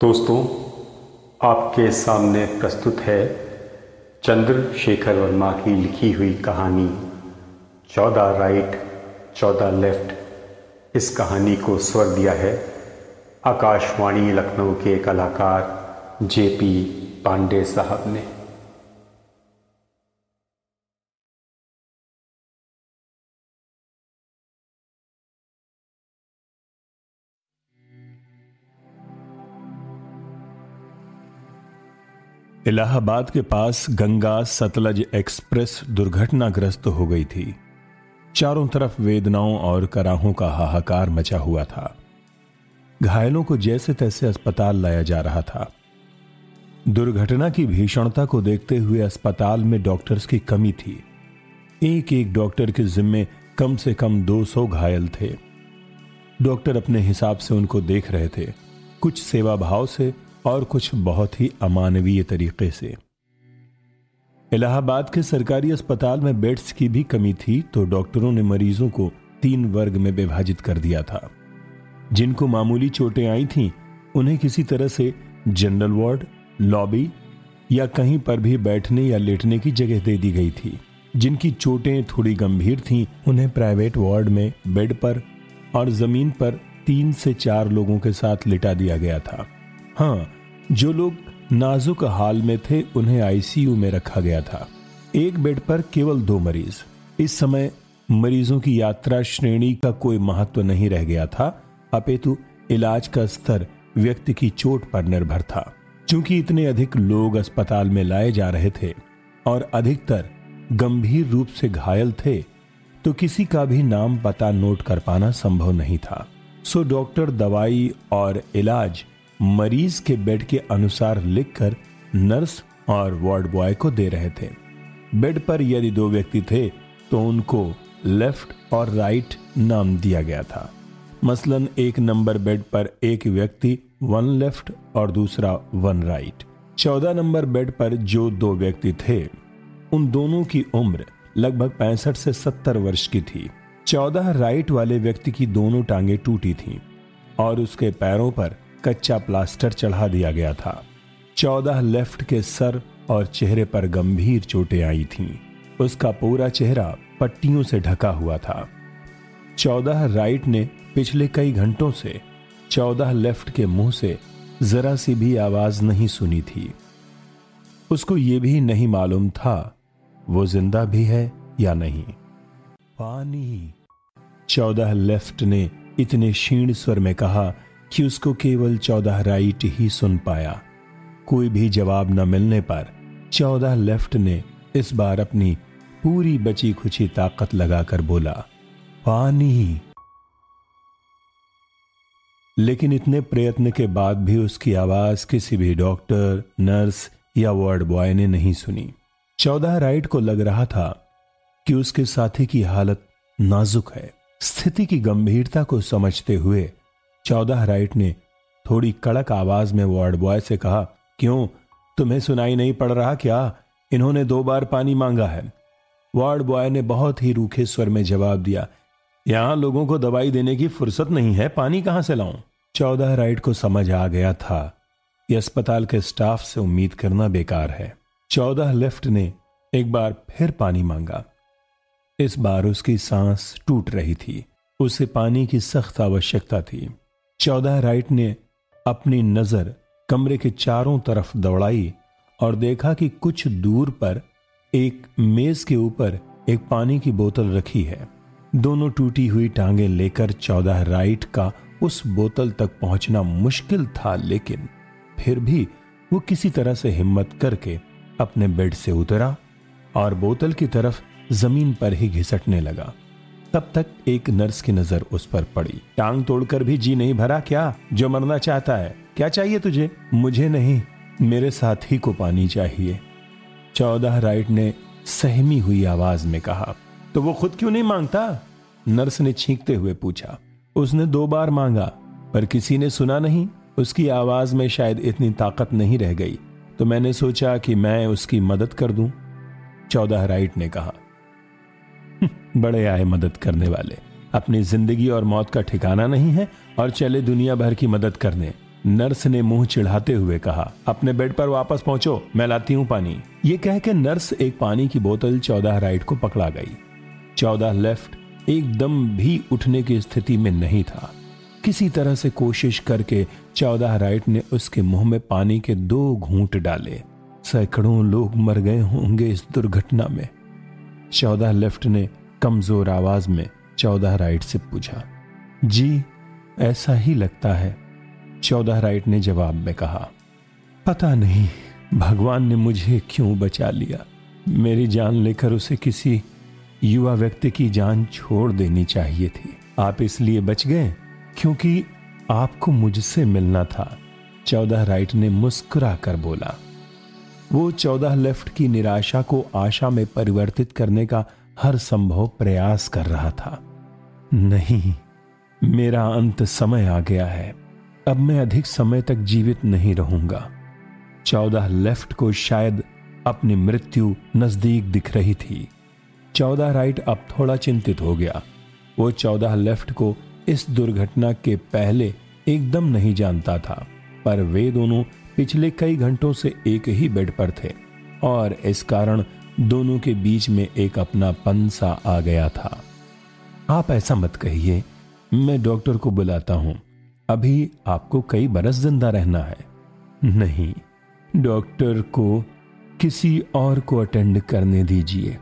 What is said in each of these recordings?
दोस्तों, आपके सामने प्रस्तुत है चंद्रशेखर वर्मा की लिखी हुई कहानी, चौदह राइट, चौदह लेफ़्ट। इस कहानी को स्वर दिया है आकाशवाणी लखनऊ के कलाकार जेपी पांडे साहब ने। इलाहाबाद के पास गंगा सतलज एक्सप्रेस दुर्घटनाग्रस्त हो गई थी। चारों तरफ़ वेदनाओं और कराहों का हाहाकार मचा हुआ था। घायलों को जैसे तैसे अस्पताल लाया जा रहा था। दुर्घटना की भीषणता को देखते हुए अस्पताल में डॉक्टर्स की कमी थी। एक एक डॉक्टर के जिम्मे कम से कम 200 घायल थे। डॉक्टर अपने हिसाब से उनको देख रहे थे। कुछ सेवा भाव से और कुछ बहुत ही अमानवीय तरीके से। इलाहाबाद के सरकारी अस्पताल में बेड्स की भी कमी थी तो डॉक्टरों ने मरीजों को तीन वर्ग में विभाजित कर दिया था। जिनको मामूली चोटें आई थीं, उन्हें किसी तरह से जनरल वार्ड, लॉबी या कहीं पर भी बैठने या लेटने की जगह दे दी गई थी। जिनकी चोटें थोड़ी गंभीर थीं, उन्हें प्राइवेट वार्ड में बेड पर और ज़मीन पर तीन से चार लोगों के साथ लिटा दिया गया था। हाँ जो लोग नाजुक हाल में थे, उन्हें आईसीयू में रखा गया था। एक बेड पर केवल दो मरीज़। इस समय मरीजों की यात्रा श्रेणी का कोई महत्व नहीं रह गया था। अपेतु इलाज का स्तर व्यक्ति की चोट पर निर्भर था। क्योंकि इतने अधिक लोग अस्पताल में लाए जा रहे थे और अधिकतर गंभीर रूप से घायल थे तो किसी का भी नाम पता नोट कर पाना संभव नहीं था। सो डॉक्टर, दवाई और इलाज मरीज़ के बेड के अनुसार लिखकर नर्स और वार्ड बॉय को दे रहे थे। बेड पर यदि दो व्यक्ति थे तो उनको लेफ़्ट और राइट नाम दिया गया था। मसलन एक नंबर बेड पर एक व्यक्ति, वन लेफ़्ट और दूसरा वन राइट। चौदह नंबर बेड पर जो दो व्यक्ति थे, उन दोनों की उम्र लगभग पैंसठ से सत्तर वर्ष की थी। चौदह राइट वाले व्यक्ति की दोनों टांगे टूटी थीं और उसके पैरों पर कच्चा प्लास्टर चढ़ा दिया गया था। चौदह लेफ़्ट के सर और चेहरे पर गंभीर चोटें आई थीं। उसका पूरा चेहरा पट्टियों से ढका हुआ था। चौदह राइट ने पिछले कई घंटों से चौदह लेफ़्ट के मुँह से जरा सी भी आवाज़ नहीं सुनी थी। उसको यह भी नहीं मालूम था, वो ज़िंदा भी है या नहीं। पानी। चौदह लेफ़्ट ने इतने क्षीण स्वर में कहा कि उसको केवल चौदह राइट ही सुन पाया। कोई भी जवाब न मिलने पर चौदह लेफ़्ट ने इस बार अपनी पूरी बची खुची ताकत लगाकर बोला, पानी लेकिन इतने प्रयत्न के बाद भी उसकी आवाज़ किसी भी डॉक्टर, नर्स या वार्ड बॉय ने नहीं सुनी। चौदह राइट को लग रहा था कि उसके साथी की हालत नाजुक है। स्थिति की गंभीरता को समझते हुए चौदह राइट ने थोड़ी कड़क आवाज़ में वार्ड बॉय से कहा, क्यों? तुम्हें सुनाई नहीं पड़ रहा क्या? इन्होंने दो बार पानी मांगा है. वार्ड बॉय ने बहुत ही रूखे स्वर में जवाब दिया, यहाँ लोगों को दवाई देने की फुर्सत नहीं है, पानी कहाँ से लाऊं? चौदह राइट को समझ आ गया था कि अस्पताल के स्टाफ से उम्मीद करना बेकार है। चौदह लेफ़्ट ने एक बार फिर पानी मांगा। इस बार उसकी सांस टूट रही थी उसे पानी की सख्त आवश्यकता थी। चौदह राइट ने अपनी नज़र कमरे के चारों तरफ़ दौड़ाई और देखा कि कुछ दूर पर एक मेज के ऊपर एक पानी की बोतल रखी है। दोनों टूटी हुई टांगे लेकर चौदह राइट का उस बोतल तक पहुँचना मुश्किल था, लेकिन फिर भी वो किसी तरह से हिम्मत करके अपने बेड से उतरा और बोतल की तरफ़ ज़मीन पर ही घिसटने लगा। तब तक एक नर्स की नज़र उस पर पड़ी। टांग तोड़कर भी जी नहीं भरा क्या? जो मरना चाहता है। क्या चाहिए तुझे? मुझे नहीं। मेरे साथी को पानी चाहिए। चौदह राइट ने सहमी हुई आवाज़ में कहा तो वो खुद क्यों नहीं माँगता? नर्स ने छींकते हुए पूछा, उसने दो बार मांगा, पर किसी ने सुना नहीं? उसकी आवाज़ में शायद इतनी ताकत नहीं रह गई। तो मैंने सोचा कि मैं उसकी मदद कर दूँ। चौदह राइट ने कहा बड़े आए मदद करने वाले। अपनी ज़िंदगी और मौत का ठिकाना नहीं है और चले दुनिया भर की मदद करने। नर्स ने मुँह चिढ़ाते हुए कहा, अपने बेड पर वापस पहुंचो, मैं लाती हूँ पानी। ये कह के नर्स एक पानी की बोतल चौदह राइट को पकड़ा गई। चौदह लेफ़्ट एकदम भी उठने की स्थिति में नहीं था। किसी तरह से कोशिश करके चौदह राइट ने उसके मुँह में पानी के दो घूंट डाले। सैकड़ों लोग मर गए होंगे इस दुर्घटना में। चौदह लेफ़्ट ने कमज़ोर आवाज़ में चौदह राइट से पूछा, जी, ऐसा ही लगता है? चौदह राइट ने जवाब में कहा, पता नहीं, भगवान ने मुझे क्यों बचा लिया? मेरी जान लेकर उसे किसी युवा व्यक्ति की जान छोड़ देनी चाहिए थी। आप इसलिए बच गए क्योंकि आपको मुझसे मिलना था। चौदह राइट ने मुस्कुरा कर बोला वो चौदह लेफ़्ट की निराशा को आशा में परिवर्तित करने का हर संभव प्रयास कर रहा था। नहीं, मेरा अंत समय आ गया है। अब मैं अधिक समय तक जीवित नहीं रहूँगा। चौदह लेफ़्ट को शायद अपनी मृत्यु नज़दीक दिख रही थी। चौदह राइट अब थोड़ा चिंतित हो गया। वो चौदह लेफ़्ट को इस दुर्घटना के पहले एकदम नहीं जानता था, पर वे दोनों पिछले कई घंटों से एक ही बेड पर थे और इस कारण दोनों के बीच में एक अपना सा आ गया था। आप ऐसा मत कहिए, मैं डॉक्टर को बुलाता हूँ। अभी आपको कई बरस ज़िंदा रहना है। नहीं, डॉक्टर को किसी और को अटेंड करने दीजिए।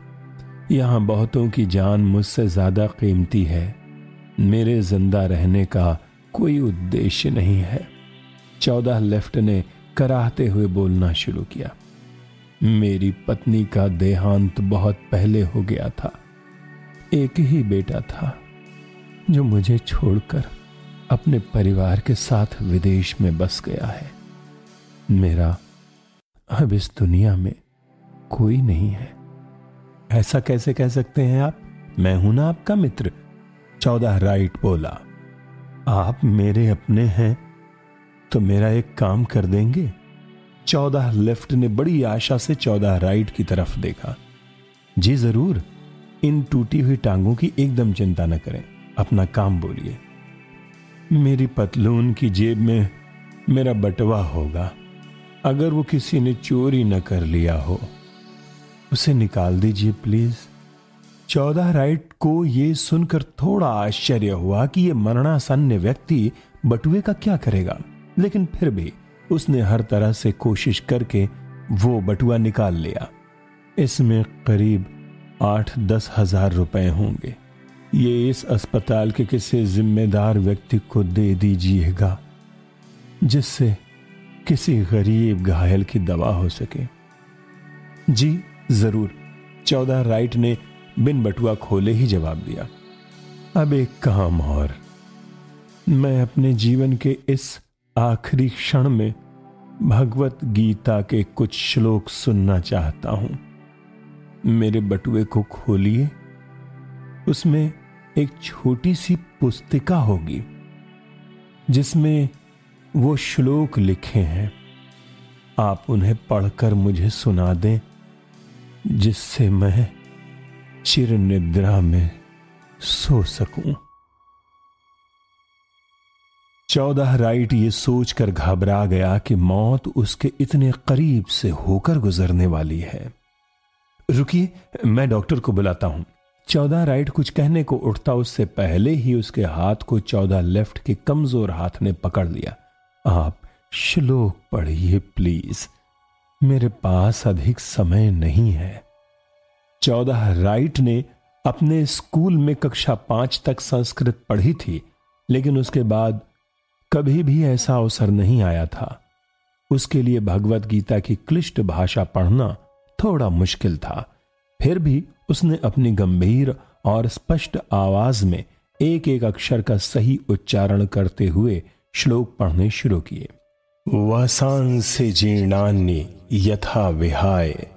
यहाँ बहुतों की जान मुझसे ज़्यादा कीमती है। मेरे ज़िंदा रहने का कोई उद्देश्य नहीं है। चौदह लेफ़्ट ने कराहते हुए बोलना शुरू किया। मेरी पत्नी का देहांत बहुत पहले हो गया था। एक ही बेटा था, जो मुझे छोड़कर अपने परिवार के साथ विदेश में बस गया है। मेरा अब इस दुनिया में कोई नहीं है। ऐसा कैसे कह सकते हैं आप? मैं हूँ ना आपका मित्र। चौदह राइट बोला। आप मेरे अपने हैं। तो मेरा एक काम कर देंगे। चौदह लेफ़्ट ने बड़ी आशा से चौदह राइट की तरफ़ देखा। जी ज़रूर, इन टूटी हुई टांगों की एकदम चिंता न करें, अपना काम बोलिए। मेरी पतलून की जेब में मेरा बटवा होगा। अगर वो किसी ने चोरी न कर लिया हो, उसे निकाल दीजिए प्लीज़। चौदह राइट को यह सुनकर थोड़ा आश्चर्य हुआ कि यह मरणासन्न व्यक्ति बटुए का क्या करेगा। लेकिन फिर भी उसने हर तरह से कोशिश करके वो बटुआ निकाल लिया। इसमें करीब आठ दस हज़ार रुपए होंगे। ये इस अस्पताल के किसी जिम्मेदार व्यक्ति को दे दीजिएगा, जिससे किसी गरीब घायल की दवा हो सके। जी, ज़रूर। चौदह राइट ने बिन बटुआ खोले ही जवाब दिया। अब एक काम और। मैं अपने जीवन के इस आखिरी क्षण में भगवत गीता के कुछ श्लोक सुनना चाहता हूँ। मेरे बटुए को खोलिए। उसमें एक छोटी सी पुस्तिका होगी, जिसमें वो श्लोक लिखे हैं। आप उन्हें पढ़कर मुझे सुना दें, जिससे मैं चिर निद्रा में सो सकूँ। चौदह राइट ये सोचकर घबरा गया कि मौत उसके इतने करीब से होकर गुजरने वाली है। रुकिए, मैं डॉक्टर को बुलाता हूँ। चौदह राइट कुछ कहने को उठता उससे पहले ही उसके हाथ को चौदह लेफ़्ट के कमज़ोर हाथ ने पकड़ लिया। आप श्लोक पढ़िए, प्लीज़। मेरे पास अधिक समय नहीं है। चौदह राइट ने अपने स्कूल में कक्षा पाँच तक संस्कृत पढ़ी थी, लेकिन उसके बाद कभी भी ऐसा अवसर नहीं आया था। उसके लिए भगवत गीता की क्लिष्ट भाषा पढ़ना थोड़ा मुश्किल था। फिर भी उसने अपनी गंभीर और स्पष्ट आवाज़ में एक एक अक्षर का सही उच्चारण करते हुए श्लोक पढ़ने शुरू किए। वसांसे जीर्णान्य यथा विहाय,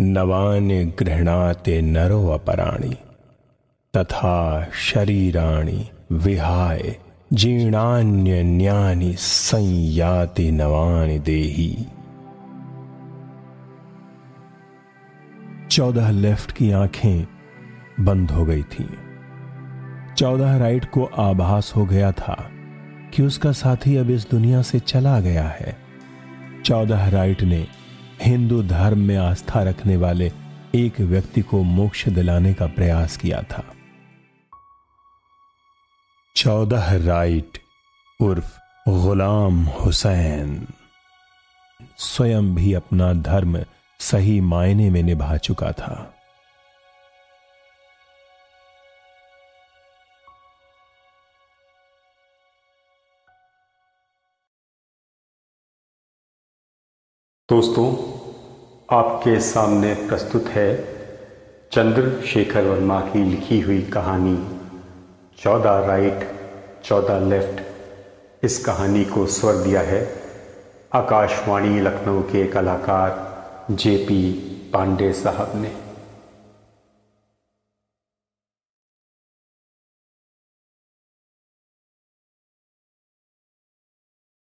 नवान्य गृहणाते नरो अपराणी, तथा शरीराणि विहाय। जीर्णान्य न्यानि संयाति नवानि देही। चौदह लेफ़्ट की आँखें बंद हो गई थी। चौदह राइट को आभास हो गया था कि उसका साथी अब इस दुनिया से चला गया है। चौदह राइट ने हिंदू धर्म में आस्था रखने वाले एक व्यक्ति को मोक्ष दिलाने का प्रयास किया था। चौदह राइट, उर्फ़ गुलाम हुसैन। स्वयं भी अपना धर्म सही मायने में निभा चुका था। दोस्तों, आपके सामने प्रस्तुत है चंद्रशेखर वर्मा की लिखी हुई कहानी चौदह राइट, चौदह लेफ़्ट। इस कहानी को स्वर दिया है आकाशवाणी लखनऊ के कलाकार जेपी पांडे साहब ने।